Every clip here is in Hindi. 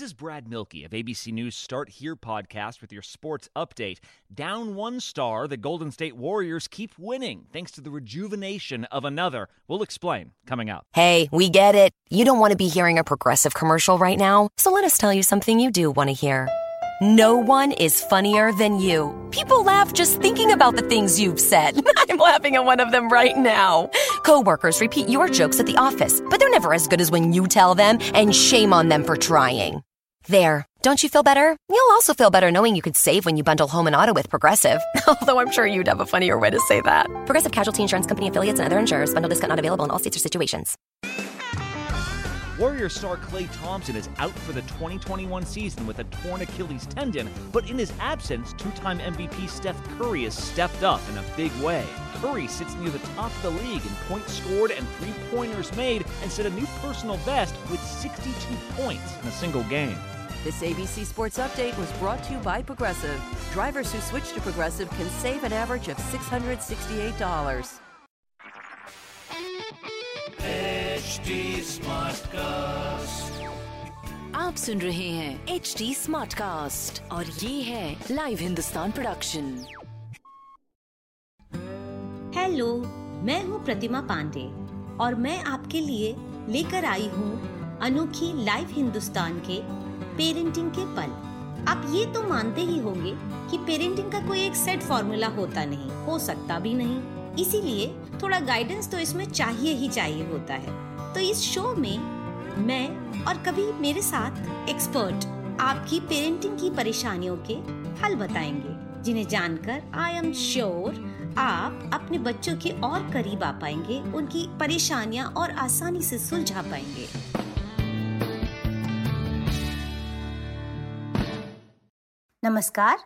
This is Brad Milkey of ABC News Start Here podcast with your sports update. Down one star, the Golden State Warriors keep winning thanks to the rejuvenation of another. We'll explain coming up. Hey, we get it. You don't want to be hearing a progressive commercial right now, so let us tell you something you do want to hear. No one is funnier than you. People laugh just thinking about the things you've said. I'm laughing at one of them right now. Coworkers repeat your jokes at the office, but they're never as good as when you tell them, and shame on them for trying. There. Don't you feel better? You'll also feel better knowing you could save when you bundle home and auto with Progressive. Although I'm sure you'd have a funnier way to say that. Progressive Casualty Insurance Company affiliates and other insurers. Bundle discount not available in all states or situations. Warrior star Clay Thompson is out for the 2021 season with a torn Achilles tendon, but in his absence, two time MVP Steph Curry has stepped up in a big way. Curry sits near the top of the league in points scored and three pointers made and set a new personal best with 62 points in a single game. This ABC Sports Update was brought to you by Progressive. Drivers who switch to Progressive can save an average of $668. आप सुन रहे हैं एच डी स्मार्ट कास्ट और ये है लाइव हिंदुस्तान प्रोडक्शन हेलो मैं हूँ प्रतिमा पांडे और मैं आपके लिए लेकर आई हूँ अनोखी लाइव हिंदुस्तान के पेरेंटिंग के पल। आप ये तो मानते ही होंगे कि पेरेंटिंग का कोई एक सेट फॉर्मूला होता नहीं, हो सकता भी नहीं। इसीलिए थोड़ा गाइडेंस तो इसमें चाहिए ही चाहिए होता है। तो इस शो में मैं और कभी मेरे साथ एक्सपर्ट आपकी पेरेंटिंग की परेशानियों के हल बताएँगे, जिन्हें जानकर आई एम श्योर आप अपने बच्चों के और करीब आ पाएँगे, उनकी परेशानियाँ और आसानी से सुलझा पाएँगे। नमस्कार।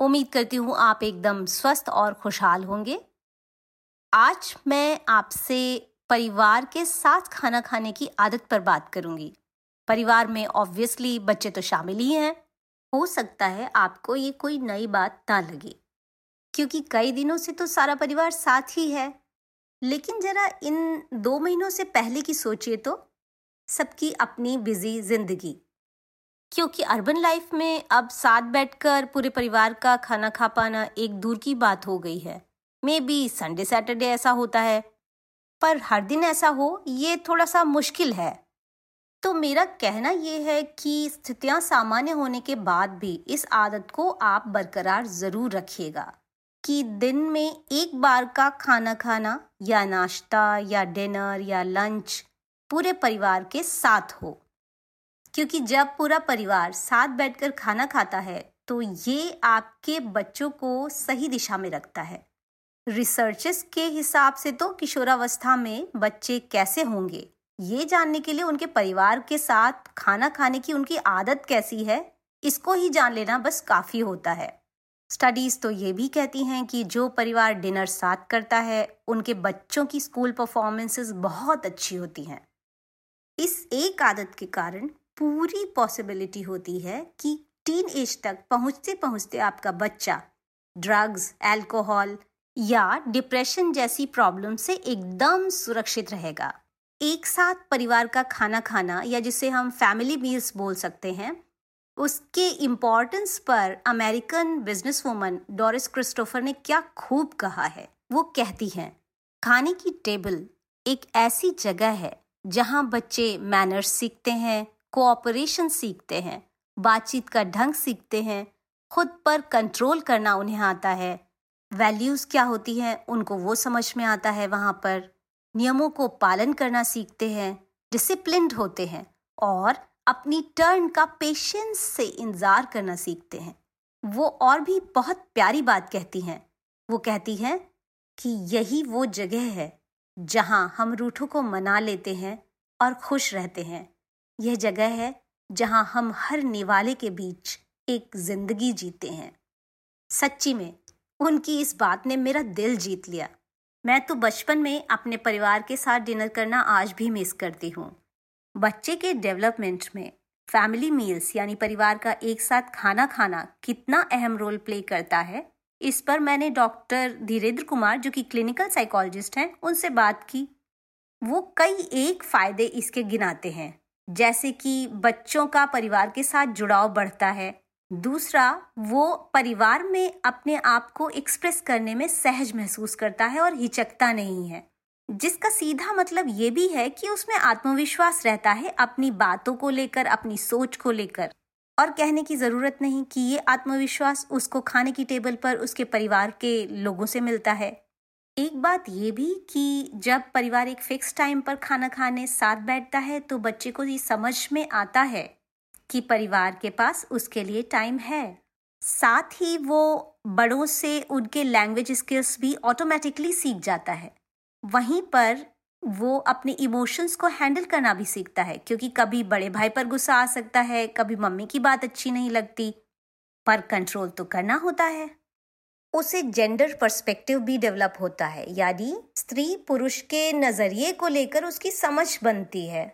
उम्मीद करती हूँ आप एकदम स्वस्थ और खुशहाल होंगे। आज मैं आपसे परिवार के साथ खाना खाने की आदत पर बात करूँगी। परिवार में ऑब्वियसली बच्चे तो शामिल ही हैं। हो सकता है आपको ये कोई नई बात ना लगे, क्योंकि कई दिनों से तो सारा परिवार साथ ही है। लेकिन जरा इन दो महीनों से पहले की सोचिए तो सबकी अपनी बिज़ी ज़िंदगी। क्योंकि अर्बन लाइफ में अब साथ बैठकर पूरे परिवार का खाना खा पाना एक दूर की बात हो गई है। मे बी संडे सैटरडे ऐसा होता है। पर हर दिन ऐसा हो, ये थोड़ा सा मुश्किल है। तो मेरा कहना ये है कि स्थितियाँ सामान्य होने के बाद भी इस आदत को आप बरकरार ज़रूर रखिएगा कि दिन में एक बार का खाना खाना, या नाश्ता, या डिनर, या लंच पूरे परिवार के साथ हो। क्योंकि जब पूरा परिवार साथ बैठकर खाना खाता है तो ये आपके बच्चों को सही दिशा में रखता है। रिसर्चेस के हिसाब से तो किशोरावस्था में बच्चे कैसे होंगे, ये जानने के लिए उनके परिवार के साथ खाना खाने की उनकी आदत कैसी है, इसको ही जान लेना बस काफ़ी होता है। स्टडीज़ तो ये भी कहती हैं कि जो परिवार डिनर साथ करता है, उनके बच्चों की स्कूल परफॉर्मेंसेस बहुत अच्छी होती हैं। इस एक आदत के कारण पूरी पॉसिबिलिटी होती है कि टीन एज तक पहुँचते पहुँचते आपका बच्चा ड्रग्स एल्कोहल या डिप्रेशन जैसी प्रॉब्लम से एकदम सुरक्षित रहेगा। एक साथ परिवार का खाना खाना या जिसे हम फैमिली मील्स बोल सकते हैं, उसके इम्पोर्टेंस पर American business woman Doris Christopher ने क्या खूब कहा है, वो कहती हैं, खाने की टेबल एक ऐसी जगह है जहाँ बच्चे मैनर्स सीखते हैं कोऑपरेशन सीखते हैं, बातचीत का ढंग सीखते हैं, खुद पर कंट्रोल करना उन्हें आता है। वैल्यूज़ क्या होती हैं, उनको वो समझ में आता है वहाँ पर। नियमों को पालन करना सीखते हैं डिसिप्लिन होते हैं और अपनी टर्न का पेशेंस से इंतज़ार करना सीखते हैं। वो और भी बहुत प्यारी बात कहती हैं। वो कहती हैं कि यही वो जगह है जहाँ हम रूठों को मना लेते हैं और खुश रहते हैं। यह जगह है जहाँ हम हर निवाले के बीच एक ज़िंदगी जीते हैं। सच्ची में, उनकी इस बात ने मेरा दिल जीत लिया। मैं तो बचपन में अपने परिवार के साथ डिनर करना आज भी मिस करती हूँ। बच्चे के डेवलपमेंट में फैमिली मील्स यानी परिवार का एक साथ खाना खाना कितना अहम रोल प्ले करता है, इस पर मैंने डॉक्टर धीरेन्द्र कुमार, जो कि क्लिनिकल साइकोलॉजिस्ट हैं, उनसे बात की। वो कई एक फ़ायदे इसके गिनाते हैं। जैसे कि बच्चों का परिवार के साथ जुड़ाव बढ़ता है। दूसरा, वो परिवार में अपने आप को एक्सप्रेस करने में सहज महसूस करता है और हिचकता नहीं है। जिसका सीधा मतलब ये भी है कि उसमें आत्मविश्वास रहता है अपनी बातों को लेकर, अपनी सोच को लेकर। और कहने की ज़रूरत नहीं कि ये आत्मविश्वास उसको खाने की टेबल पर, उसके परिवार के लोगों से मिलता है। एक बात ये भी कि जब परिवार एक फिक्स टाइम पर खाना खाने साथ बैठता है तो बच्चे को ये समझ में आता है कि परिवार के पास उसके लिए टाइम है। साथ ही वो बड़ों से उनके लैंग्वेज स्किल्स भी ऑटोमेटिकली सीख जाता है। वहीं पर वो अपने इमोशंस को हैंडल करना भी सीखता है, क्योंकि कभी बड़े भाई पर गुस्सा आ सकता है, कभी मम्मी की बात अच्छी नहीं लगती, पर कंट्रोल तो करना होता है। उसे जेंडर पर्सपेक्टिव भी डेवलप होता है। यानी स्त्री पुरुष के नज़रिए को लेकर उसकी समझ बनती है।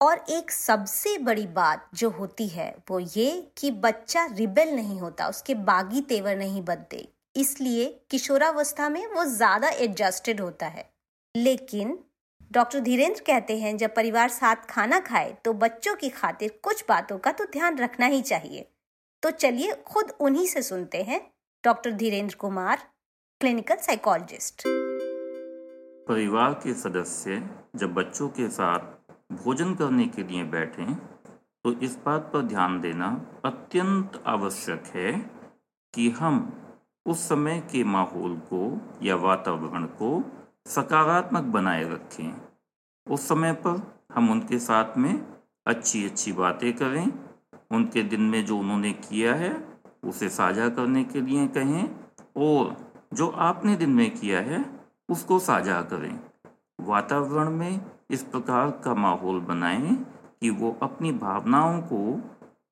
और एक सबसे बड़ी बात जो होती है, वो ये कि बच्चा रिबेल नहीं होता, उसके बागी तेवर नहीं बनते। इसलिए किशोरावस्था में वो ज़्यादा एडजस्टेड होता है। लेकिन डॉक्टर धीरेन्द्र कहते हैं, जब परिवार साथ खाना खाए तो बच्चों की खातिर कुछ बातों का तो ध्यान रखना ही चाहिए। तो चलिए खुद उन्हीं से सुनते हैं। Doctor Dhirendra Kumar, clinical psychologist. परिवार के सदस्य जब बच्चों के साथ भोजन करने के लिए बैठें तो इस बात पर ध्यान देना अत्यंत आवश्यक है कि हम उस समय के माहौल को या वातावरण को सकारात्मक बनाए रखें। उस समय पर हम उनके साथ में अच्छी अच्छी बातें करें, उनके दिन में जो उन्होंने किया है उसे साझा करने के लिए कहें और जो आपने दिन में किया है, उसको साझा करें। वातावरण में इस प्रकार का माहौल बनाएँ कि वो अपनी भावनाओं को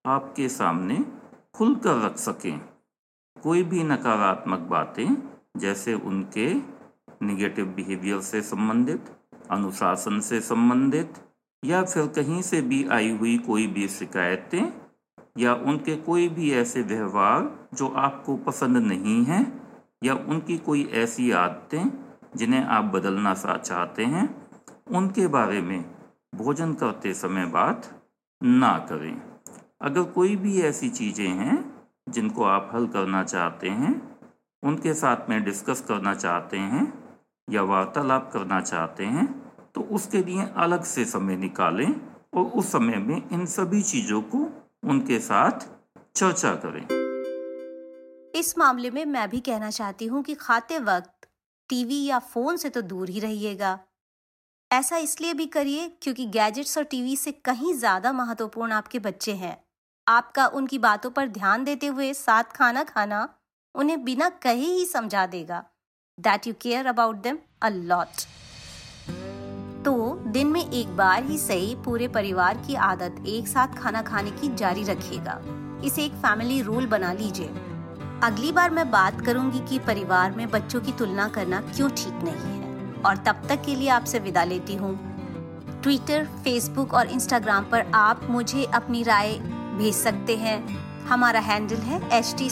आपके सामने खुलकर रख सकें। कोई भी नकारात्मक बातें, जैसे उनके निगेटिव बिहेवियर से संबंधित, अनुशासन से संबंधित, या फिर कहीं से भी आई हुई कोई भी शिकायतें या उनके कोई भी ऐसे व्यवहार जो आपको पसंद नहीं हैं, या उनकी कोई ऐसी आदतें जिन्हें आप बदलना सा चाहते हैं, उनके बारे में भोजन करते समय बात ना करें। अगर कोई भी ऐसी चीज़ें हैं जिनको आप हल करना चाहते हैं, उनके साथ में डिस्कस करना चाहते हैं, या वार्तालाप करना चाहते हैं तो उसके लिए अलग से समय निकालें और उस समय में इन सभी चीज़ों को उनके साथ चर्चा करें। इस मामले में मैं भी कहना चाहती हूँ कि खाते वक्त टीवी या फ़ोन से तो दूर ही रहिएगा। ऐसा इसलिए भी करिए क्योंकि गैजेट्स और टीवी से कहीं ज़्यादा महत्वपूर्ण आपके बच्चे हैं। आपका उनकी बातों पर ध्यान देते हुए साथ खाना खाना उन्हें बिना कहे ही समझा देगा। That you care about them a lot एक बार ही सही पूरे परिवार की आदत एक साथ खाना खाने की जारी रखिएगा इसे एक फैमिली रूल बना लीजिए। अगली बार मैं बात करूँगी कि परिवार में बच्चों की तुलना करना क्यों ठीक नहीं है, और तब तक के लिए आपसे विदा लेती हूँ। ट्विटर फेसबुक और इंस्टाग्राम पर आप मुझे अपनी राय भेज सकते हैं। हमारा हैंडल है एच टी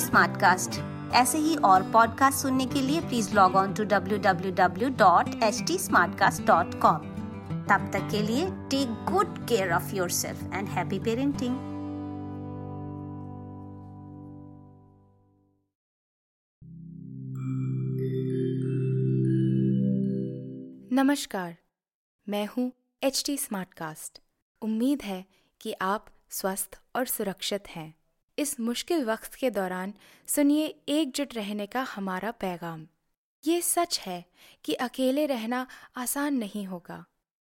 ऐसे ही और पॉडकास्ट सुनने के लिए please log on to W W W dot H T smart cast dot com तब तक के लिए take good care of yourself and happy parenting नमस्कार, मैं हूँ एच टी कास्ट उम्मीद है कि आप स्वस्थ और सुरक्षित हैं। इस मुश्किल वक्त के दौरान सुनिए एकजुट रहने का हमारा पैगाम। ये सच है कि अकेले रहना आसान नहीं होगा।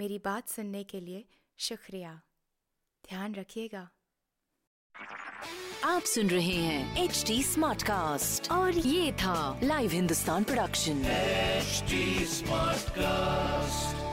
मेरी बात सुनने के लिए शुक्रिया। ध्यान रखिएगा। आप सुन रहे हैं एच डी स्मार्ट कास्ट और ये था live Hindustan production smart cast